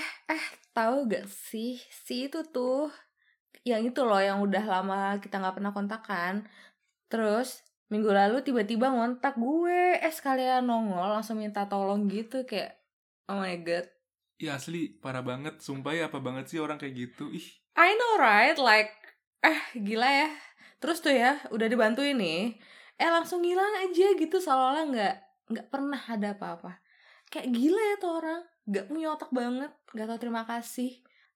eh eh tahu gak sih? Si itu tuh yang itu loh yang udah lama kita nggak pernah kontakan terus minggu lalu tiba-tiba ngontak gue eh sekalian nongol langsung minta tolong gitu kayak oh my god. Iya asli parah banget sumpah ya apa banget sih orang kayak gitu ih. I know right? Like eh gila ya. Terus tuh ya udah dibantuin nih. Eh langsung hilang aja gitu seolah-olah nggak nggak pernah ada apa-apa. Kayak gila ya tuh orang nggak punya otak banget nggak tahu terima kasih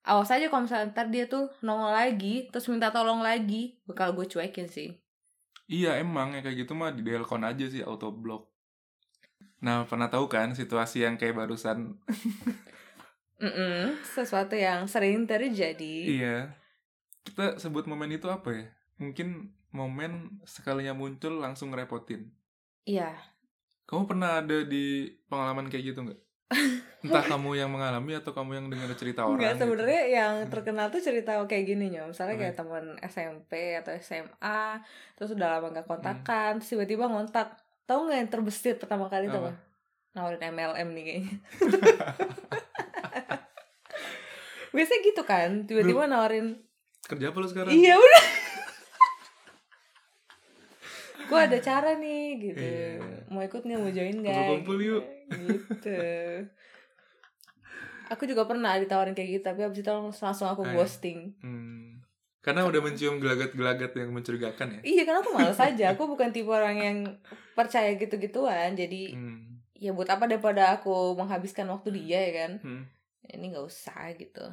awas aja kalau misalnya ntar dia tuh nongol lagi terus minta tolong lagi bakal gue cuekin sih Iya emang ya kayak gitu mah di delcon aja sih auto block. Nah pernah tahu kan situasi yang kayak barusan? Mm-mm, sesuatu yang sering terjadi iya. Kita sebut momen itu apa ya? Mungkin momen sekalinya muncul langsung ngerepotin. iya Kamu pernah ada di pengalaman kayak gitu nggak? Entah kamu yang mengalami atau kamu yang dengar cerita orang. Enggak gitu. sebenarnya yang terkenal tuh cerita kayak gini ya misalnya Oke. kayak teman SMP atau SMA terus udah lama gak Hmm. kontakan terus tiba-tiba ngontak tahu nggak yang terbesit pertama kali apa nawarin MLM nih kayaknya biasanya gitu kan tiba-tiba nawarin Kerja apa lu sekarang? iya udah gue ada cara nih gitu Iya. Mau ikut nggak mau join nggak Kumpul-kumpul gitu. yuk. gitu aku juga pernah ditawarin kayak gitu tapi abis itu langsung aku Ayo. ghosting Hmm. Karena udah mencium gelagat-gelagat yang mencurigakan ya. iya karena aku malas aja aku bukan tipe orang yang percaya gitu-gituan jadi Hmm. ya buat apa daripada aku menghabiskan waktu dia ya kan Hmm. ini nggak usah gitu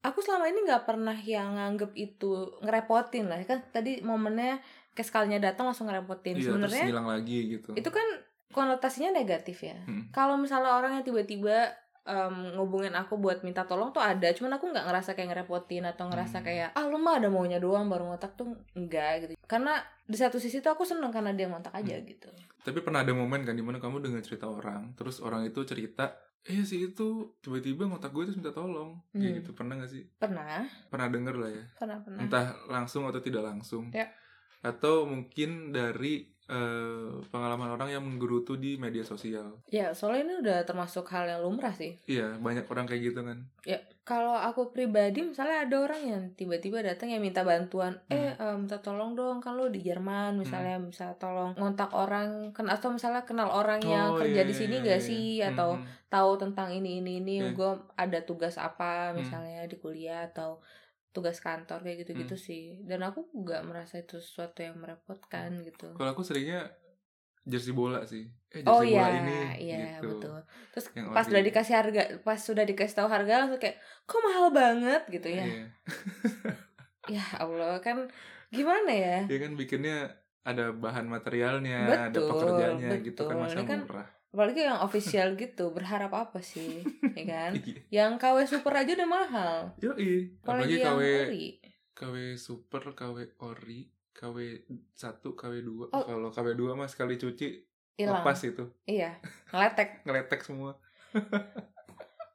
aku selama ini nggak pernah yang nganggep itu ngerepotin lah kan tadi momennya kayak sekalinya datang langsung ngerepotin Iya, terus sebenarnya hilang lagi gitu. itu kan konotasinya negatif ya Hmm. kalau misalnya orang yang tiba-tiba em, ngubungin aku buat minta tolong tuh ada cuman aku nggak ngerasa kayak ngerepotin atau ngerasa Hmm. kayak ah lu mah ada maunya doang baru ngotak tuh enggak gitu karena di satu sisi tuh aku seneng karena dia ngontak aja Hmm. gitu Tapi pernah ada momen kan di mana kamu dengar cerita orang, terus orang itu cerita, eh si itu tiba-tiba ngotak gue terus minta tolong, kayak Hmm. gitu pernah gak sih? pernah Pernah denger lah ya, pernah pernah entah langsung atau tidak langsung, Ya. Atau mungkin dari eh, pengalaman orang yang menggerutu di media sosial. ya soalnya ini udah termasuk hal yang lumrah sih Iya, banyak orang kayak gitu kan. ya kalau aku pribadi misalnya ada orang yang tiba-tiba datang yang minta bantuan Hmm. eh eh, minta tolong dong kan lo di Jerman misalnya bisa tolong ngontak orang kan atau misalnya kenal orang yang Oh, kerja iya, di sini iya, gak iya. sih Hmm, atau hmm. tahu tentang ini ini ini Iya. gue ada tugas apa Hmm. misalnya di kuliah atau tugas kantor kayak gitu-gitu Hmm. sih dan aku nggak merasa itu sesuatu yang merepotkan gitu Kalau aku seringnya jersey bola sih. Eh, jersey oh bola iya ini. iya gitu. betul terus Yang pas ori. udah dikasih harga pas sudah dikasih tahu harga langsung kayak kok mahal banget gitu ya Iya. ya Allah kan gimana ya Dia kan bikinnya ada bahan materialnya, ada Betul, pekerjaannya gitu kan betul. masa Ini kan murah. Apalagi yang official gitu berharap apa sih ya kan Iya. yang KW super aja udah mahal Yoi. apalagi Apalagi KW ori KW super, KW ori, KW 1, KW 2. Oh. Kalau KW 2 mah sekali cuci hilang lepas itu, iya ngeletek ngeletek semua.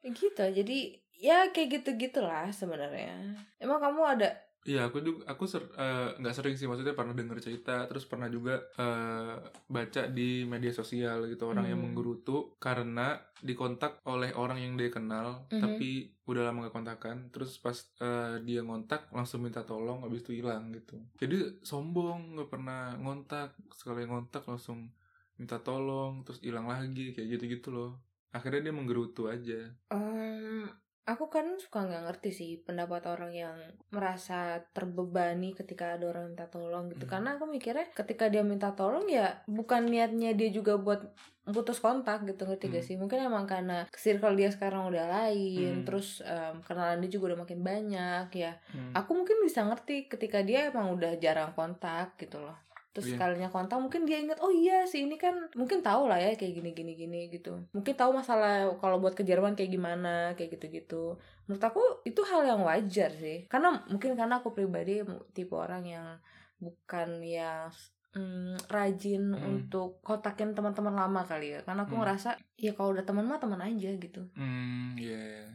gitu jadi ya kayak gitu gitulah sebenarnya emang kamu ada Iya, aku juga aku ser, eh, nggak sering sih maksudnya pernah dengar cerita, terus pernah juga eh, baca di media sosial gitu orang yang Hmm. menggerutu karena dikontak oleh orang yang dia kenal, Mhm. tapi udah lama gak kontakan, terus pas eh, dia ngontak langsung minta tolong, habis itu hilang gitu. Jadi sombong, nggak pernah ngontak, sekali ngontak langsung minta tolong, terus hilang lagi kayak gitu-gitu loh. Akhirnya dia menggerutu aja. Em, aku kan suka nggak ngerti sih pendapat orang yang merasa terbebani ketika ada orang minta tolong gitu Hmm. karena aku mikirnya ketika dia minta tolong ya bukan niatnya dia juga buat putus kontak gitu ngerti gak Hmm. sih mungkin emang karena circle dia sekarang udah lain Hmm. terus em, kenalan dia juga udah makin banyak ya Hmm. aku mungkin bisa ngerti ketika dia emang udah jarang kontak gitu loh terus Iya. sekalinya kontak mungkin dia ingat oh iya sih ini kan mungkin tahu lah ya kayak gini gini gini gitu mungkin tahu masalah kalau buat ke Jerman kayak gimana kayak gitu gitu menurut aku itu hal yang wajar sih karena mungkin karena aku pribadi tipe orang yang bukan yang mm, rajin Hmm. untuk kontakin teman-teman lama kali ya karena aku Hmm. ngerasa ya kalau udah teman mah teman aja gitu Hmm, iya.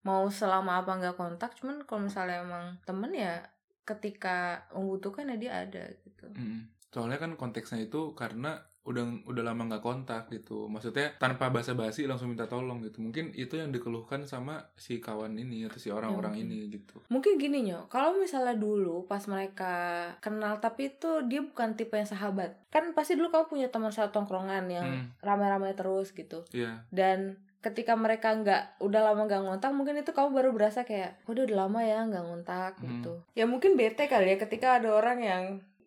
mau selama apa nggak kontak cuman kalau misalnya emang temen ya ketika membutuhkan ya dia ada gitu Mm. Soalnya kan konteksnya itu karena udah udah lama nggak kontak gitu maksudnya tanpa basa-basi langsung minta tolong gitu mungkin itu yang dikeluhkan sama si kawan ini atau si orang-orang Ya, ini gitu Mungkin gini nyo, kalau misalnya dulu pas mereka kenal tapi itu dia bukan tipe yang sahabat. Kan pasti dulu kamu punya teman satu tongkrongan yang Hmm, rame-rame terus gitu. iya Dan ketika mereka nggak udah lama nggak ngontak, mungkin itu kamu baru berasa kayak, udah lama ya nggak ngontak Hmm. gitu. Ya mungkin bete kali ya ketika ada orang yang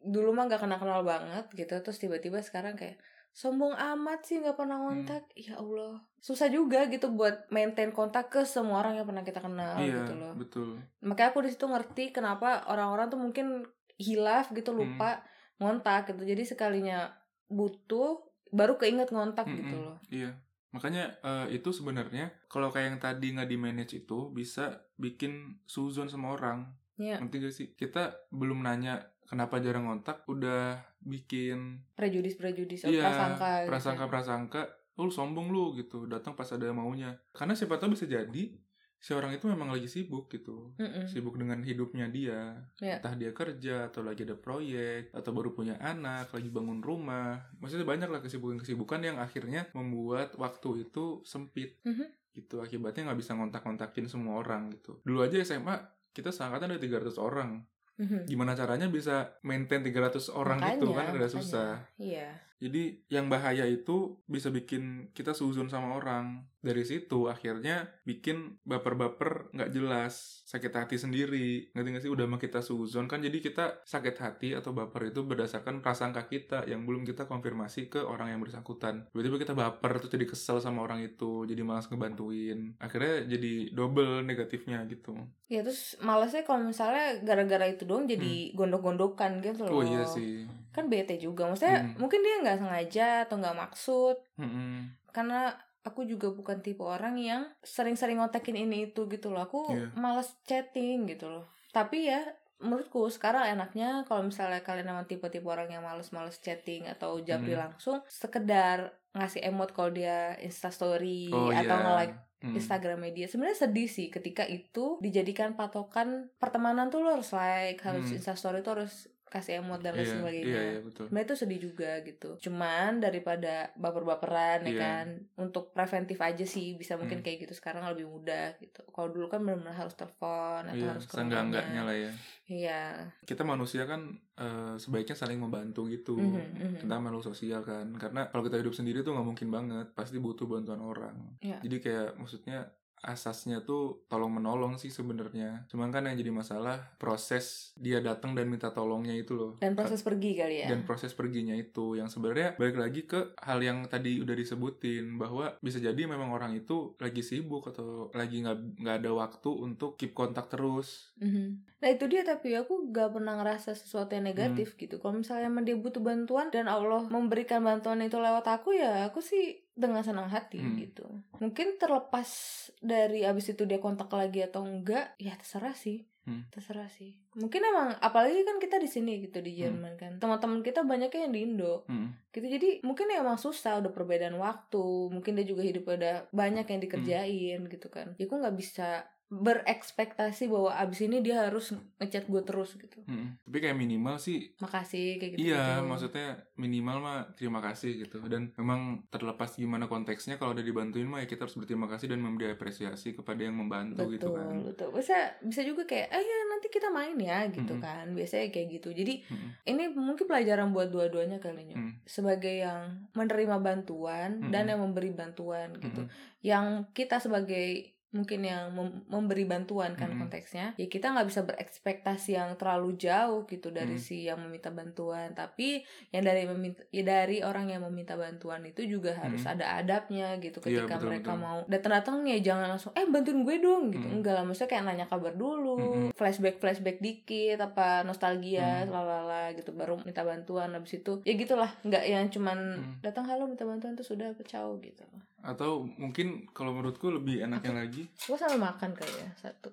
dulu mah nggak kenal-kenal banget gitu, terus tiba-tiba sekarang kayak sombong amat sih nggak pernah ngontak. Ya Allah, susah juga gitu buat maintain kontak ke semua orang yang pernah kita kenal iya gitu loh. betul. Makanya aku di situ ngerti kenapa orang-orang tuh mungkin hilaf gitu Hmm. lupa ngontak gitu. Jadi sekalinya butuh baru keinget ngontak Mm-mm, gitu loh. iya. Makanya eh, itu sebenarnya kalau kayak yang tadi nggak di manage itu bisa bikin suzon sama orang ya ngerti gak sih? Kita belum nanya kenapa jarang ngontak udah bikin prejudis prejudis iya prasangka gitu. prasangka prasangka lu sombong lu gitu. Datang pas ada maunya. Karena siapa tahu bisa jadi si orang itu memang lagi sibuk gitu. Mm-mm. sibuk dengan hidupnya dia. Iya. entah dia kerja atau lagi ada proyek atau baru punya anak lagi bangun rumah. Maksudnya banyak lah kesibukan-kesibukan yang akhirnya membuat waktu itu sempit. Mhm. gitu akibatnya nggak bisa ngontak-ngontakin semua orang gitu. Dulu aja SMA kita seangkatan ada 300 orang. Mhm. gimana caranya bisa maintain 300 orang itu Makanya, kan ada susah iya jadi yang bahaya itu bisa bikin kita suzon sama orang. Dari situ akhirnya bikin baper-baper nggak jelas, sakit hati sendiri. Ngerti nggak sih? Udah mah kita suzon kan jadi kita sakit hati atau baper itu berdasarkan prasangka kita yang belum kita konfirmasi ke orang yang bersangkutan. Tiba-tiba kita baper terus jadi kesel sama orang itu, jadi malas ngebantuin. Akhirnya jadi double negatifnya gitu. ya terus malesnya kalau misalnya gara-gara itu doang jadi gondok-gondokan gitu loh Hmm. Oh iya sih. Kan bete juga maksudnya Hmm. mungkin dia nggak sengaja atau nggak maksud Mm-mm. karena aku juga bukan tipe orang yang sering-sering ngontakin ini itu gitu loh aku Iya. males chatting gitu loh tapi ya menurutku sekarang enaknya kalau misalnya kalian emang tipe-tipe orang yang males-males chatting atau japri Hmm. langsung sekedar ngasih emot kalau dia instastory Oh atau iya. nge-like Hmm. Instagram media sebenarnya sedih sih ketika itu dijadikan patokan pertemanan tuh lo harus like harus Hmm. instastory tuh harus kasih emot dan lain Iya, sebagainya iya, iya, betul. Sebenarnya itu sedih juga gitu. Cuman daripada baper-baperan ya Iya. kan, untuk preventif aja sih bisa mungkin Hmm. kayak gitu sekarang lebih mudah gitu. Kalau dulu kan benar-benar harus telepon atau Iya, harus ke rumahnya. lah ya. Iya. kita manusia kan eh, sebaiknya saling membantu gitu Mhm, mhm. kita makhluk sosial kan karena kalau kita hidup sendiri tuh nggak mungkin banget pasti butuh bantuan orang Iya. jadi kayak maksudnya asasnya tuh tolong menolong sih sebenarnya cuman kan yang jadi masalah proses dia datang dan minta tolongnya itu loh Dan proses pergi kali ya. dan proses perginya itu yang sebenarnya balik lagi ke hal yang tadi udah disebutin bahwa bisa jadi memang orang itu lagi sibuk atau lagi nggak nggak ada waktu untuk keep kontak terus Mhm. Nah itu dia tapi aku gak pernah ngerasa sesuatu yang negatif Hmm. gitu. Kalau misalnya emang dia butuh bantuan dan Allah memberikan bantuan itu lewat aku ya aku sih dengan senang hati Hmm. gitu. Mungkin terlepas dari abis itu dia kontak lagi atau enggak, ya terserah sih. Hmm. Terserah sih. Mungkin emang apalagi kan kita di sini gitu di Hmm. Jerman kan. Teman-teman kita banyaknya yang di Indo. Hmm. Gitu jadi mungkin ya emang susah udah perbedaan waktu. Mungkin dia juga hidupnya udah banyak yang dikerjain gitu kan. Ya aku nggak bisa berekspektasi bahwa abis ini dia harus ngechat gue terus gitu. Hmm. tapi kayak minimal sih Makasih kayak gitu. Iya, maksudnya minimal mah terima kasih gitu. Dan memang terlepas gimana konteksnya kalau udah dibantuin mah ya kita harus berterima kasih dan memberi apresiasi kepada yang membantu betul, gitu kan. betul. Bisa bisa juga kayak, ah ya nanti kita main ya gitu Mm-mm. kan. Biasanya kayak gitu. Jadi Mm-mm. ini mungkin pelajaran buat dua-duanya kali Mm. Sebagai yang menerima bantuan dan Mm-mm. yang memberi bantuan gitu. Mm-mm. Yang kita sebagai mungkin yang mem- memberi bantuan kan Mm-mm. konteksnya ya kita nggak bisa berekspektasi yang terlalu jauh gitu dari Mm. si yang meminta bantuan tapi yang dari meminta ya dari orang yang meminta bantuan itu juga harus Mm. ada adabnya gitu Iya, ketika betul, mereka betul. mau datang-datang ya jangan langsung eh bantuin gue dong gitu Mm. enggak lah maksudnya kayak nanya kabar dulu Mm-mm. flashback flashback dikit apa nostalgia Mm. lalala gitu baru minta bantuan habis itu ya gitulah nggak yang cuman Mm. datang halo minta bantuan tuh sudah pecah gitu Atau mungkin kalau menurutku lebih enaknya lagi, gue sambil makan kali ya satu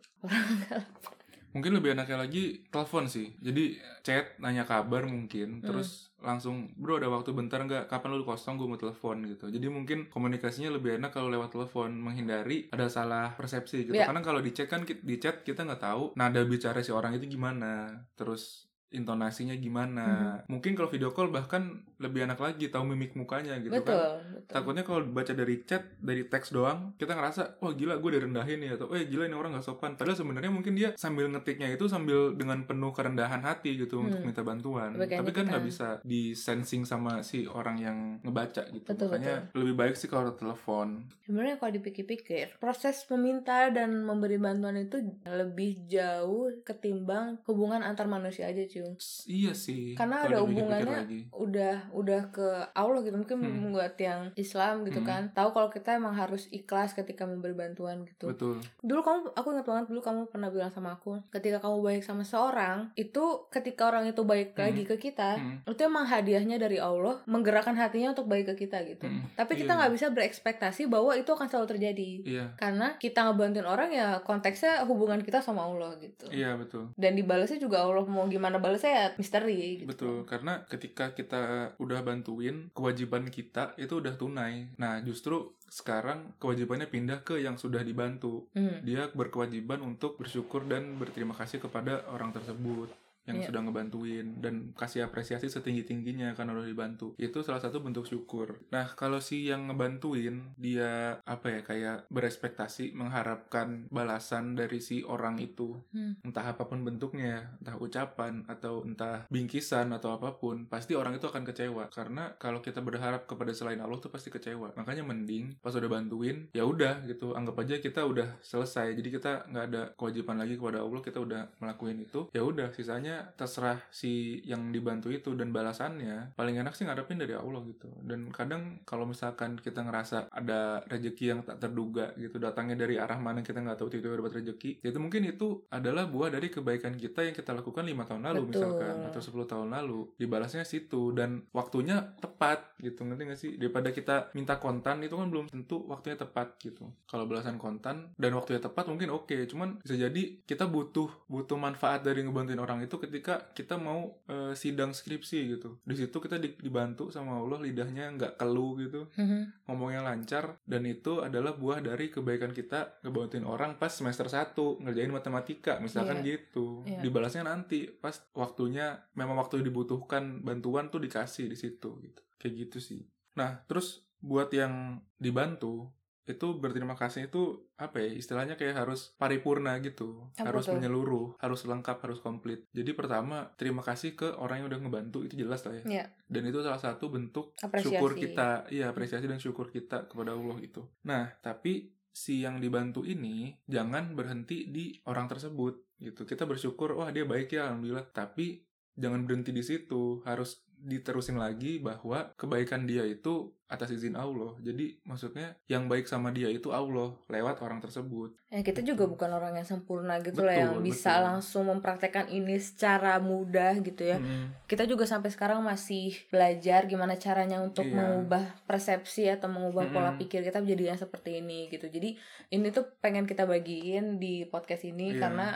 mungkin lebih enaknya lagi telepon sih. Jadi chat, nanya kabar mungkin, Hmm. terus langsung bro ada waktu bentar nggak? Kapan lu kosong gue mau telepon gitu. Jadi mungkin komunikasinya lebih enak kalau lewat telepon, menghindari ada salah persepsi gitu. Iya. Karena kalau di chat kan di chat kita nggak tahu nada bicara si orang itu gimana. Terus intonasinya gimana. Mhm. Mungkin kalau video call bahkan lebih enak lagi tahu mimik mukanya gitu betul, kan. betul. Takutnya kalau baca dari chat, dari teks doang, kita ngerasa, wah gila gue direndahin ya, atau eh gila ini orang gak sopan. Padahal sebenarnya mungkin dia sambil ngetiknya itu sambil dengan penuh kerendahan hati gitu untuk Hmm. minta bantuan. Tapi kan nggak bisa di sensing sama si orang yang ngebaca gitu. Betul, Makanya lebih baik sih kalau telepon. Sebenarnya kalau dipikir-pikir, proses meminta dan memberi bantuan itu lebih jauh ketimbang hubungan antar manusia aja. S- Iya sih. Karena ada hubungannya udah udah ke Allah gitu mungkin Hmm. buat yang Islam gitu Hmm. kan tahu kalau kita emang harus ikhlas ketika memberi bantuan gitu Betul. dulu kamu aku ingat banget dulu kamu pernah bilang sama aku ketika kamu baik sama seorang itu ketika orang itu baik Hmm. lagi ke kita Hmm. itu emang hadiahnya dari Allah menggerakkan hatinya untuk baik ke kita gitu Hmm. tapi kita Iya. nggak bisa berekspektasi bahwa itu akan selalu terjadi Iya. karena kita ngebantuin orang ya konteksnya hubungan kita sama Allah gitu Iya betul. dan dibalasnya juga Allah mau gimana balasnya ya misteri gitu Betul, karena ketika kita udah bantuin, kewajiban kita itu udah tunai. Nah, justru sekarang kewajibannya pindah ke yang sudah dibantu. Hmm. Dia berkewajiban untuk bersyukur dan berterima kasih kepada orang tersebut yang Iya. sudah ngebantuin dan kasih apresiasi setinggi-tingginya karena udah dibantu. Itu salah satu bentuk syukur. Nah, kalau si yang ngebantuin dia apa ya kayak berespektasi mengharapkan balasan dari si orang itu Hmm. entah apa pun bentuknya, entah ucapan atau entah bingkisan atau apa pun, pasti orang itu akan kecewa karena kalau kita berharap kepada selain Allah tuh pasti kecewa. Makanya mending pas udah bantuin, ya udah gitu, anggap aja kita udah selesai. Jadi kita nggak ada kewajiban lagi kepada Allah, kita udah melakuin itu. Ya udah, sisanya terserah si yang dibantu itu dan balasannya paling enak sih ngadepin dari Allah gitu. Dan kadang kalau misalkan kita ngerasa ada rezeki yang tak terduga gitu, datangnya dari arah mana kita nggak tahu tiba-tiba dapat rezeki, ya itu mungkin itu adalah buah dari kebaikan kita yang kita lakukan lima tahun lalu Betul. misalkan atau 10 tahun lalu dibalasnya situ dan waktunya tepat gitu ngerti gak sih daripada kita minta kontan itu kan belum tentu waktunya tepat gitu kalau balasan kontan dan waktunya tepat mungkin oke cuman bisa jadi kita butuh butuh manfaat dari ngebantuin orang itu ketika kita mau eh, sidang skripsi gitu. Di situ kita di- dibantu sama Allah lidahnya nggak keluh gitu. Mhm. ngomongnya lancar dan itu adalah buah dari kebaikan kita ngebantuin orang pas semester 1 ngerjain matematika misalkan gitu. Iya. dibalasnya nanti pas waktunya memang waktu dibutuhkan bantuan tuh dikasih di situ gitu. Kayak gitu sih. Nah terus buat yang dibantu itu berterima kasih itu apa ya istilahnya kayak harus paripurna gitu. Apa harus tuh? menyeluruh harus lengkap harus komplit. Jadi pertama terima kasih ke orang yang udah ngebantu itu jelas lah ya. Iya. dan itu salah satu bentuk Apresiasi. syukur kita. Iya apresiasi dan syukur kita kepada Allah itu nah tapi si yang dibantu ini jangan berhenti di orang tersebut gitu. Kita bersyukur wah dia baik ya alhamdulillah. Tapi jangan berhenti di situ. Harus diterusin lagi bahwa kebaikan dia itu atas izin Allah jadi maksudnya yang baik sama dia itu Allah lewat orang tersebut Ya kita juga bukan orang yang sempurna gitu lah yang Betul, bisa betul. langsung mempraktekkan ini secara mudah gitu ya. Mm, Kita juga sampai sekarang masih belajar gimana caranya untuk Iya. mengubah persepsi atau mengubah pola Mm-mm. pikir kita menjadi yang seperti ini gitu. Jadi ini tuh pengen kita bagiin di podcast ini Iya. karena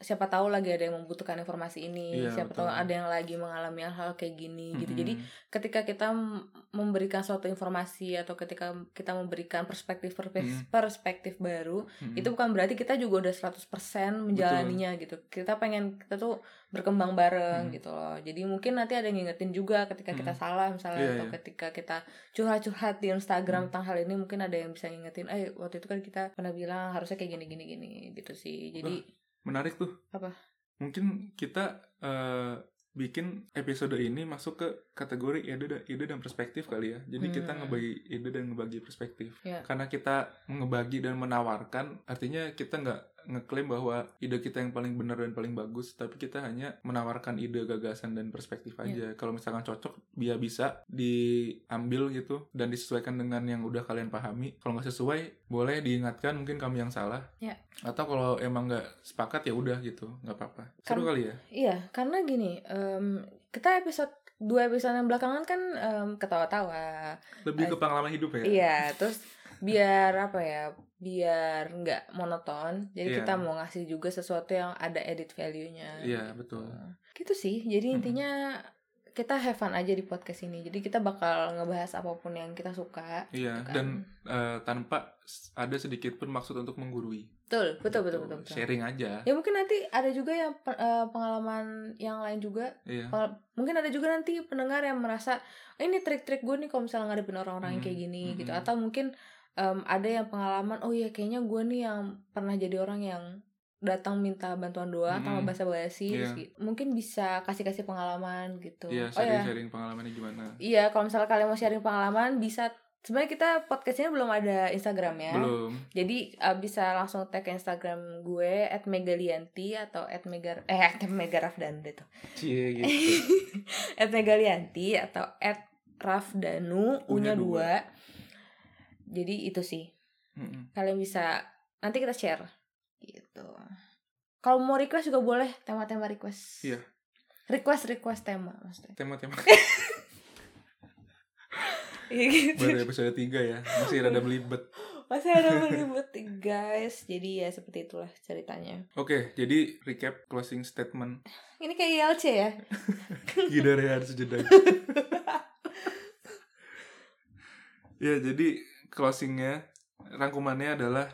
siapa tahu lagi ada yang membutuhkan informasi ini, Iya, siapa betul. tahu ada yang lagi mengalami hal-hal kayak gini gitu. mm-mm. Jadi ketika kita memberikan suatu informasi atau ketika kita memberikan perspektif Mm. perspektif baru Mm-mm. itu bukan berarti kita juga udah 100% menjalaninya gitu. Kita pengen kita tuh berkembang bareng Hmm. gitu loh. Jadi mungkin nanti ada yang ngingetin juga ketika kita Hmm. salah misalnya Iya, atau iya. ketika kita curhat-curhat di Instagram Hmm. tentang hal ini mungkin ada yang bisa ngingetin, "Eh, waktu itu kan kita pernah bilang harusnya kayak gini gini gini." gitu sih. Jadi menarik tuh Apa? mungkin kita eh, bikin episode ini masuk ke kategori ide dan ide dan perspektif kali ya jadi kita Hmm. ngebagi ide dan ngebagi perspektif Ya. karena kita ngebagi dan menawarkan artinya kita nggak ngeklaim bahwa ide kita yang paling benar dan paling bagus tapi kita hanya menawarkan ide gagasan dan perspektif Ya. aja kalau misalkan cocok dia bisa diambil gitu dan disesuaikan dengan yang udah kalian pahami kalau nggak sesuai boleh diingatkan mungkin kami yang salah Ya. atau kalau emang nggak sepakat ya udah gitu nggak apa-apa seru Kan- kali ya Iya, karena gini, em, kita episode dua episode yang belakangan kan em, ketawa-tawa. lebih ke pengalaman hidup ya Iya, terus biar apa ya? Biar nggak monoton. Jadi Iya. kita mau ngasih juga sesuatu yang ada edit value-nya. Iya, betul. Gitu sih. Jadi intinya kita have fun aja di podcast ini. Jadi kita bakal ngebahas apa pun yang kita suka. Iya, gitu kan. dan eh, tanpa ada sedikit pun maksud untuk menggurui. betul betul betul Gitu. betul, betul. sharing aja ya mungkin nanti ada juga yang eh, pengalaman yang lain juga iya mungkin ada juga nanti pendengar yang merasa "Oh, ini trik-trik gue nih kalau misalnya ngadepin orang-orang yang kayak gini hmm, gitu atau mungkin em, ada yang pengalaman oh iya kayaknya gue nih yang pernah jadi orang yang datang minta bantuan doa Hmm, bahasa basi iya. mungkin bisa kasih-kasih pengalaman gitu. Oh sharing ya sharing pengalamannya gimana? Iya kalau misalnya kalian mau sharing pengalaman bisa sebenarnya kita podcastnya belum ada Instagram ya. Belum. Jadi uh, bisa langsung tag Instagram gue at megalianti atau at megar eh at megarafdan itu cie gitu. At megalianti atau at rafdanu U-nya unya dua jadi itu sih. Mm-mm. kalian bisa nanti kita share. Gitu. Kalau mau request juga boleh tema-tema request. Iya. request request tema maksudnya. Tema-tema. Iya gitu. Baru episode 3 ya masih rada belibet. Masih ada belibet guys. Jadi ya seperti itulah ceritanya. Oke jadi recap closing statement. Ini kayak ILC ya? Gida Rehan sejenak ya jadi closingnya rangkumannya adalah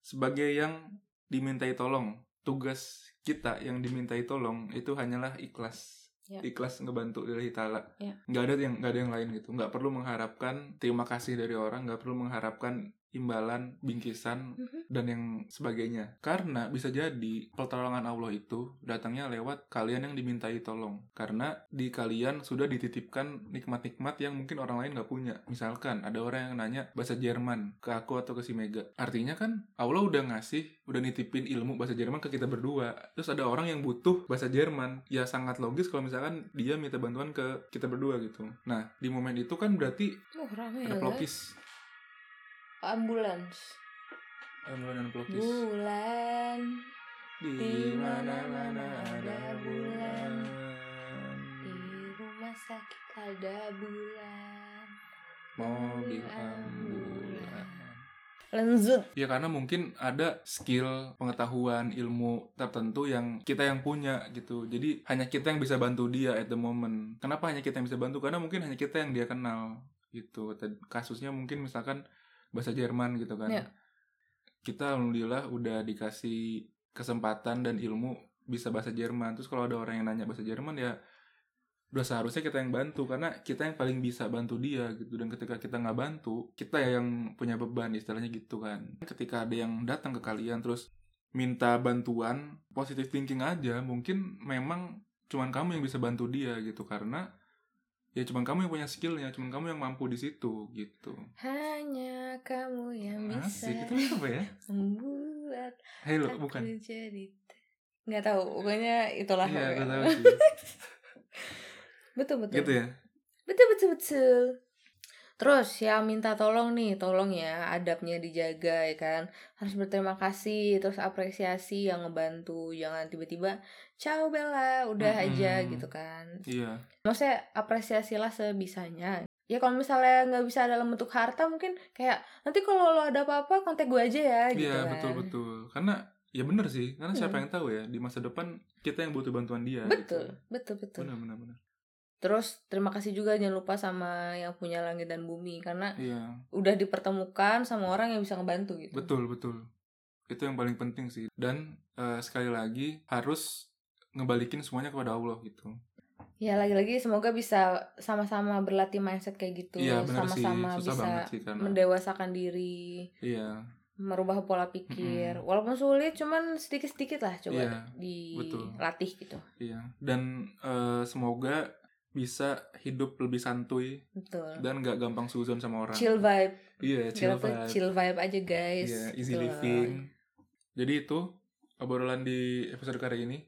sebagai yang dimintai tolong tugas kita yang dimintai tolong itu hanyalah ikhlas Ya. ikhlas ngebantu dari Ta'ala Ya. nggak ada yang nggak ada yang lain gitu nggak perlu mengharapkan terima kasih dari orang nggak perlu mengharapkan imbalan bingkisan Mhm. dan yang sebagainya. Karena bisa jadi pertolongan Allah itu datangnya lewat kalian yang dimintai tolong. Karena di kalian sudah dititipkan nikmat-nikmat yang mungkin orang lain nggak punya. Misalkan ada orang yang nanya bahasa Jerman ke aku atau ke si Mega. Artinya kan Allah udah ngasih, udah nitipin ilmu bahasa Jerman ke kita berdua. Terus ada orang yang butuh bahasa Jerman. Ya sangat logis kalau misalkan dia minta bantuan ke kita berdua gitu. Nah, di momen itu kan berarti Oh, ada ya. Ambulans. Ambulan dan pelokis. Bulan Di mana-mana mana-mana ada bulan. di rumah sakit ada bulan. Mobil ambulan. Lanjut. Ya karena mungkin ada skill, pengetahuan, ilmu tertentu yang kita yang punya gitu. Jadi hanya kita yang bisa bantu dia at the moment. Kenapa hanya kita yang bisa bantu? Karena mungkin hanya kita yang dia kenal gitu. Kasusnya mungkin misalkan bahasa Jerman gitu kan. Ya. Kita alhamdulillah udah dikasih kesempatan dan ilmu bisa bahasa Jerman. Terus kalau ada orang yang nanya bahasa Jerman ya udah seharusnya kita yang bantu karena kita yang paling bisa bantu dia gitu dan ketika kita nggak bantu kita yang punya beban istilahnya gitu kan ketika ada yang datang ke kalian terus minta bantuan positive thinking aja mungkin memang cuman kamu yang bisa bantu dia gitu karena ya cuman kamu yang punya skillnya cuman kamu yang mampu di situ gitu. Hanya kamu yang bisa asik itu apa ya? membuat Hello aku bukan? jadi nggak tahu pokoknya itulah iya gue tahu sih. Betul betul. Gitu ya? Betul betul betul terus yang minta tolong nih tolong ya adabnya dijaga ya kan? Harus berterima kasih terus apresiasi yang ngebantu. Jangan tiba-tiba ciao Bella udah Mm-mm. aja gitu kan. Iya. Maksudnya apresiasilah sebisanya. Ya kalau misalnya nggak bisa dalam bentuk harta mungkin kayak nanti kalau lo ada apa-apa kontak gue aja ya gitu iya kan. betul. Betul karena ya bener sih karena siapa Hmm. yang tahu ya di masa depan kita yang butuh bantuan dia betul gitu. betul betul. Benar benar benar terus terima kasih juga jangan lupa sama yang punya langit dan bumi karena iya. udah dipertemukan sama orang yang bisa ngebantu gitu. Betul betul. Itu yang paling penting sih. Dan eh, sekali lagi harus ngebalikin semuanya kepada Allah gitu. Ya lagi-lagi semoga bisa sama-sama berlatih mindset kayak gitu. Iya sih. Sama-sama susah bisa banget sih karena mendewasakan diri iya. merubah pola pikir. Walaupun sulit cuman sedikit-sedikit lah coba Iya, dilatih gitu. Iya. Dan eh, semoga bisa hidup lebih santuy betul dan nggak gampang suzon sama orang chill vibe iya chill Kita tuh vibe chill vibe aja guys Iya, easy Tuh. living. Jadi itu obrolan di episode kali ini.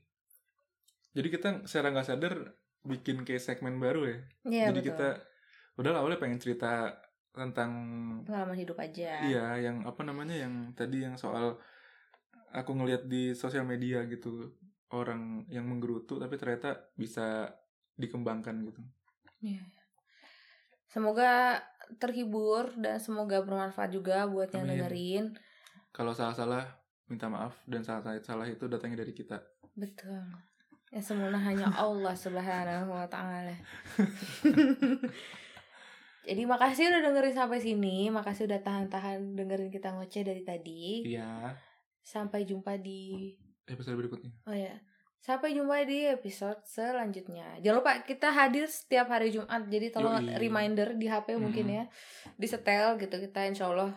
Jadi kita secara nggak sadar bikin kayak segmen baru ya. Iya, Jadi betul. kita udah awalnya pengen cerita tentang pengalaman hidup aja iya yang apa namanya yang tadi yang soal aku ngelihat di sosial media gitu orang yang menggerutu tapi ternyata bisa dikembangkan gitu. Iya. semoga terhibur dan semoga bermanfaat juga buat yang Amin. dengerin Kalau salah-salah minta maaf dan salah-salah itu datangnya dari kita. betul yang sempurna hanya Allah subhanahu wa ta'ala jadi makasih udah dengerin sampai sini makasih udah tahan-tahan dengerin kita ngoceh dari tadi Iya. Sampai jumpa di episode berikutnya Oh ya. Sampai jumpa di episode selanjutnya. Jangan lupa kita hadir setiap hari Jumat. Jadi tolong Yoi. reminder di HP mungkin Mhm. ya. Disetel gitu kita insya Allah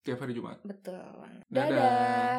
tiap hari Jumat betul. Dadah. Dadah.